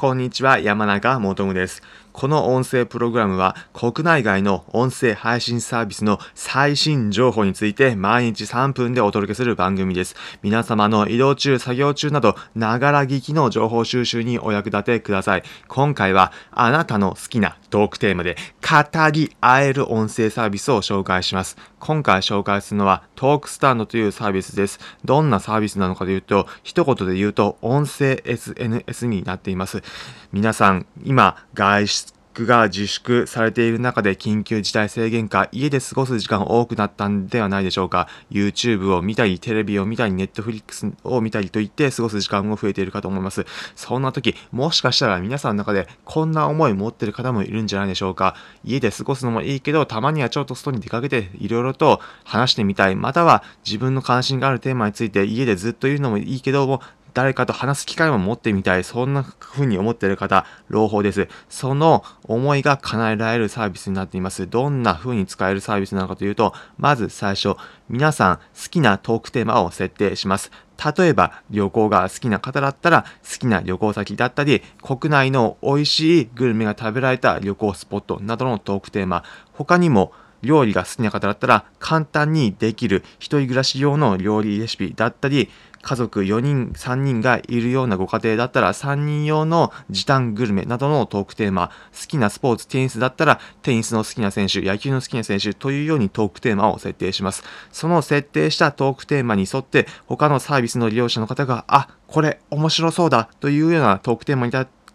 こんにちは、山中もとむです。この音声プログラムは国内外の音声配信サービスの最新情報について毎日3分でお届けする番組です。皆様の移動中、作業中など、ながら聞きの情報収集にお役立てください。今回はあなたの好きなトークテーマで語り合える音声サービスを紹介します。今回紹介するのはトークスタンドというサービスです。どんなサービスなのかというと、一言で言うと音声 SNS になっています。皆さん、今、外出が自粛されている中で緊急事態制限下、家で過ごす時間多くなったんではないでしょうか。YouTube を見たり、テレビを見たり、Netflix を見たりといって過ごす時間も増えているかと思います。そんな時、もしかしたら皆さんの中でこんな思い持ってる方もいるんじゃないでしょうか。家で過ごすのもいいけど、たまにはちょっと外に出かけていろいろと話してみたい。または自分の関心があるテーマについて家でずっといるのもいいけども、誰かと話す機会も持ってみたい、そんな風に思っている方、朗報です。その思いが叶えられるサービスになっています。どんな風に使えるサービスなのかというと、まず最初、皆さん好きなトークテーマを設定します。例えば旅行が好きな方だったら好きな旅行先だったり国内の美味しいグルメが食べられた旅行スポットなどのトークテーマ他にも料理が好きな方だったら簡単にできる一人暮らし用の料理レシピだったり家族4人、3人がいるようなご家庭だったら3人用の時短グルメなどのトークテーマ、好きなスポーツ、テニスだったらテニスの好きな選手、野球の好きな選手というようにトークテーマを設定します。その設定したトークテーマに沿って他のサービスの利用者の方が、あ、これ面白そうだというようなトークテーマに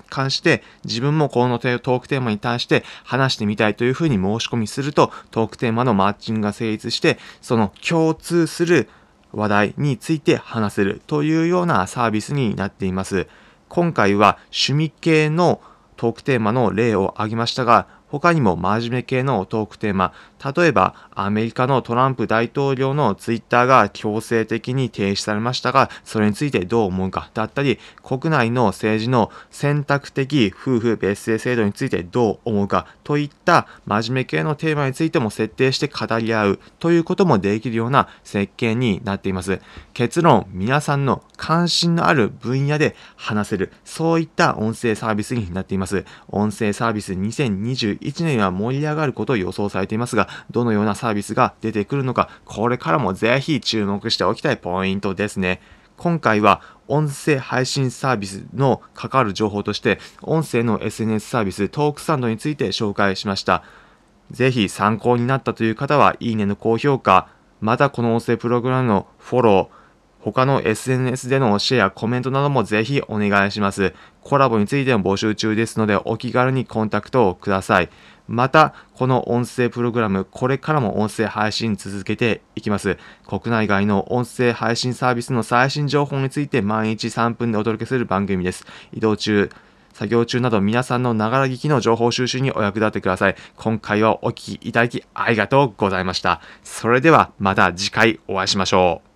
関して自分もこのトークテーマに対して話してみたいというふうに申し込みするとトークテーマのマッチングが成立してその共通する話題について話せるというようなサービスになっています。今回は趣味系のトークテーマの例を挙げましたが、他にも真面目系のトークテーマ、例えばアメリカのトランプ大統領のツイッターが強制的に停止されましたが、それについてどう思うかだったり、国内の政治の選択的夫婦別姓制度についてどう思うかといった真面目系のテーマについても設定して語り合うということもできるような設計になっています。結論、皆さんの関心のある分野で話せる、そういった音声サービスになっています。音声サービス2021 1年は盛り上がることを予想されていますが、どのようなサービスが出てくるのか、これからもぜひ注目しておきたいポイントですね。今回は音声配信サービスの関わる情報として、音声の SNS サービストークサンドについて紹介しました。ぜひ参考になったという方は、いいねの高評価、またこの音声プログラムのフォロー、他の SNS でのシェア、コメントなどもぜひお願いします。コラボについても募集中ですので、お気軽にコンタクトをください。また、この音声プログラム、これからも音声配信続けていきます。国内外の音声配信サービスの最新情報について毎日3分でお届けする番組です。移動中、作業中など皆さんのながら聞きの情報収集にお役立てください。今回はお聴きいただきありがとうございました。それではまた次回お会いしましょう。